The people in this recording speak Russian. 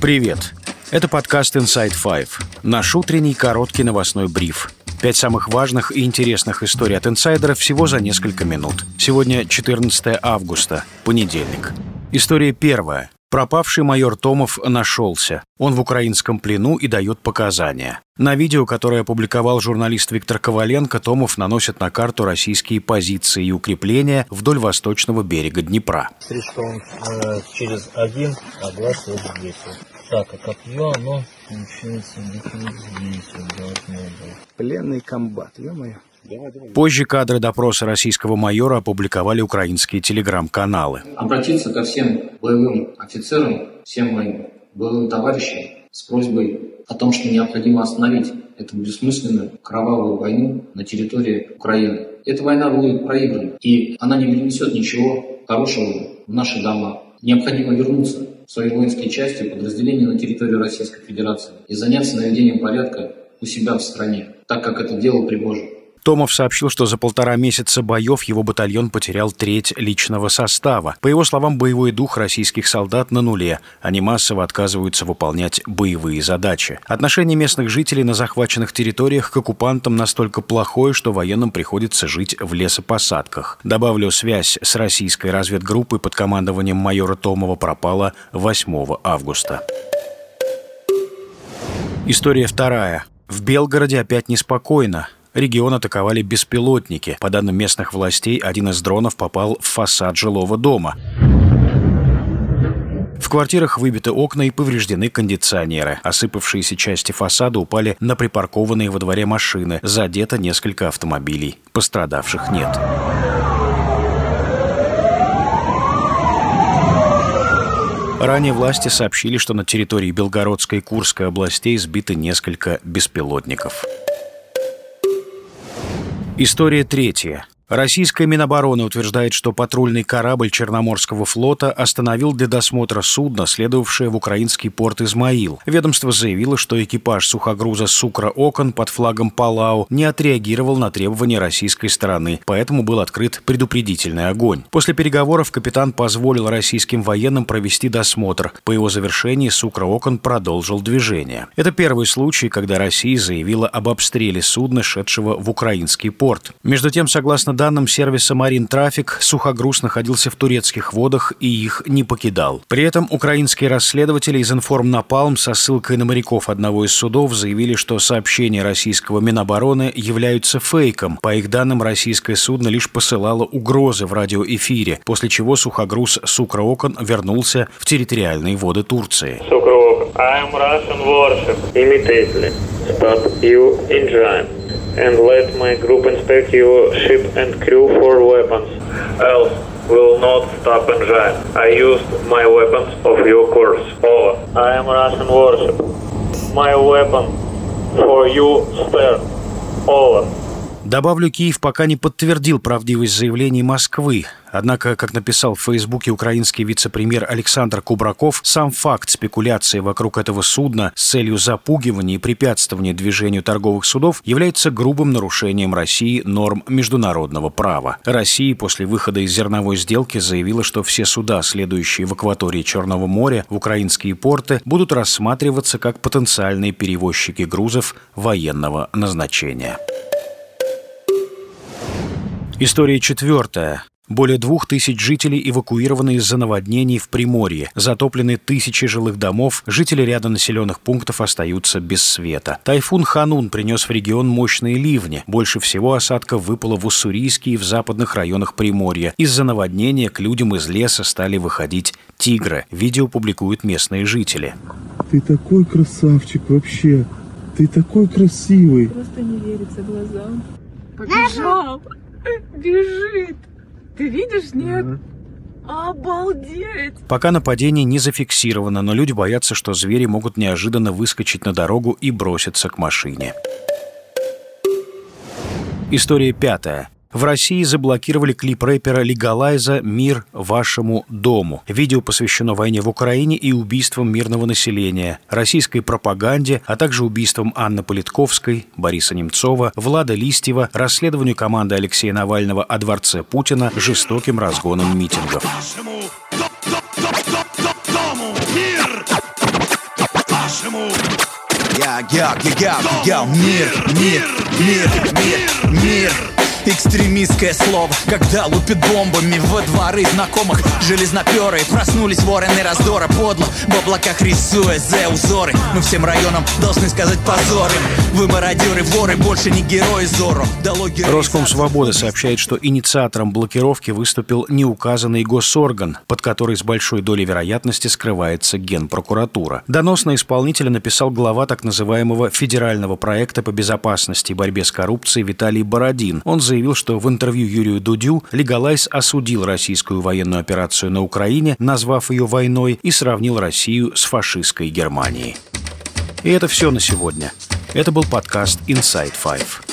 Привет! Это подкаст Inside Five. Наш утренний короткий новостной бриф. Пять самых важных и интересных историй от инсайдера всего за несколько минут. Сегодня 14 августа, понедельник. История первая. Пропавший майор Томов нашелся. Он в украинском плену и дает показания. На видео, которое опубликовал журналист Виктор Коваленко, Томов наносит на карту российские позиции и укрепления вдоль восточного берега Днепра. Стрижка он э, через один, а здесь. Вот. Так, а копье, оно получается где-то здесь вот должно быть. Пленный комбат, ё-моё. Позже кадры допроса российского майора опубликовали украинские телеграм-каналы. обратиться ко всем боевым офицерам, всем моим боевым товарищам с просьбой о том, что необходимо остановить эту бессмысленную кровавую войну на территории Украины. Эта война будет проиграна, и она не принесет ничего хорошего в наши дома. Необходимо вернуться в свои воинские части, подразделения на территорию Российской Федерации и заняться наведением порядка у себя в стране, так как это делал Пригожин. Томов сообщил, что за полтора месяца боев его батальон потерял треть личного состава. По его словам, боевой дух российских солдат на нуле. Они массово отказываются выполнять боевые задачи. Отношение местных жителей на захваченных территориях к оккупантам настолько плохое, что военным приходится жить в лесопосадках. Добавлю, связь с российской разведгруппой под командованием майора Томова пропала 8 августа. История вторая. В Белгороде опять неспокойно. Регион атаковали беспилотники. По данным местных властей, один из дронов попал в фасад жилого дома. В квартирах выбиты окна и повреждены кондиционеры. Осыпавшиеся части фасада упали на припаркованные во дворе машины. Задето несколько автомобилей. Пострадавших нет. Ранее власти сообщили, что на территории Белгородской и Курской областей сбиты несколько беспилотников. История третья. Российская Минобороны утверждает, что патрульный корабль Черноморского флота остановил для досмотра судно, следовавшее в украинский порт Измаил. Ведомство заявило, что экипаж сухогруза «Сукра Окон» под флагом Палау не отреагировал на требования российской стороны, поэтому был открыт предупредительный огонь. После переговоров капитан позволил российским военным провести досмотр. По его завершении «Сукра Окон» продолжил движение. Это первый случай, когда Россия заявила об обстреле судна, шедшего в украинский порт. Между тем, согласно данным сервиса Marine Traffic, сухогруз находился в турецких водах и их не покидал. При этом украинские расследователи из Информ Напалм со ссылкой на моряков одного из судов заявили, что сообщения российского Минобороны являются фейком. По их данным, российское судно лишь посылало угрозы в радиоэфире, после чего сухогруз Сукроокон вернулся в территориальные воды Турции. I am Russian warship. Immediately stop you engine and let my group inspect your ship and crew for weapons. Else will not stop engine. I used my weapons of your course. Over. I am Russian warship. My weapon for you spare. Over. Добавлю, Киев пока не подтвердил правдивость заявлений Москвы. Однако, как написал в Фейсбуке украинский вице-премьер Александр Кубраков, сам факт спекуляции вокруг этого судна с целью запугивания и препятствования движению торговых судов является грубым нарушением России норм международного права. Россия после выхода из зерновой сделки заявила, что все суда, следующие в акватории Черного моря в украинские порты, будут рассматриваться как потенциальные перевозчики грузов военного назначения. История четвертая. Более двух тысяч жителей эвакуированы из-за наводнений в Приморье. Затоплены тысячи жилых домов, жители ряда населенных пунктов остаются без света. Тайфун Ханун принес в регион мощные ливни. Больше всего осадков выпало в Уссурийске и в западных районах Приморья. Из-за наводнения к людям из леса стали выходить тигры. Видео публикуют местные жители. Ты такой красавчик вообще. Ты такой красивый. Просто не верится глазам. Побежал! Бежит! Ты видишь, нет? Обалдеть! Пока нападение не зафиксировано, но люди боятся, что звери могут неожиданно выскочить на дорогу и броситься к машине. История пятая. В России заблокировали клип рэпера Легалайза «Мир вашему дому». Видео посвящено войне в Украине и убийствам мирного населения, российской пропаганде, а также убийствам Анны Политковской, Бориса Немцова, Влада Листьева, расследованию команды Алексея Навального о дворце Путина, жестоким разгоном митингов. Я, я, я, я, я, мир, мир, мир, мир, мир. Экстремистское слово, когда лупит бомбами во дворы знакомых Железноперы проснулись вороны раздора подло В облаках рисуя зе узоры Мы всем районам должны сказать позоры. Вы мародеры, воры, больше не герои Зоро Роском Свободы сообщает, что инициатором блокировки выступил неуказанный госорган, под который с большой долей вероятности скрывается Генпрокуратура. Донос на исполнителя написал глава так называемого федерального проекта по безопасности и борьбе с коррупцией Виталий Бородин. Он заявил, что в интервью Юрию Дудю Легалайс осудил российскую военную операцию на Украине, назвав ее войной, и сравнил Россию с фашистской Германией. И это все на сегодня. Это был подкаст Inside Five.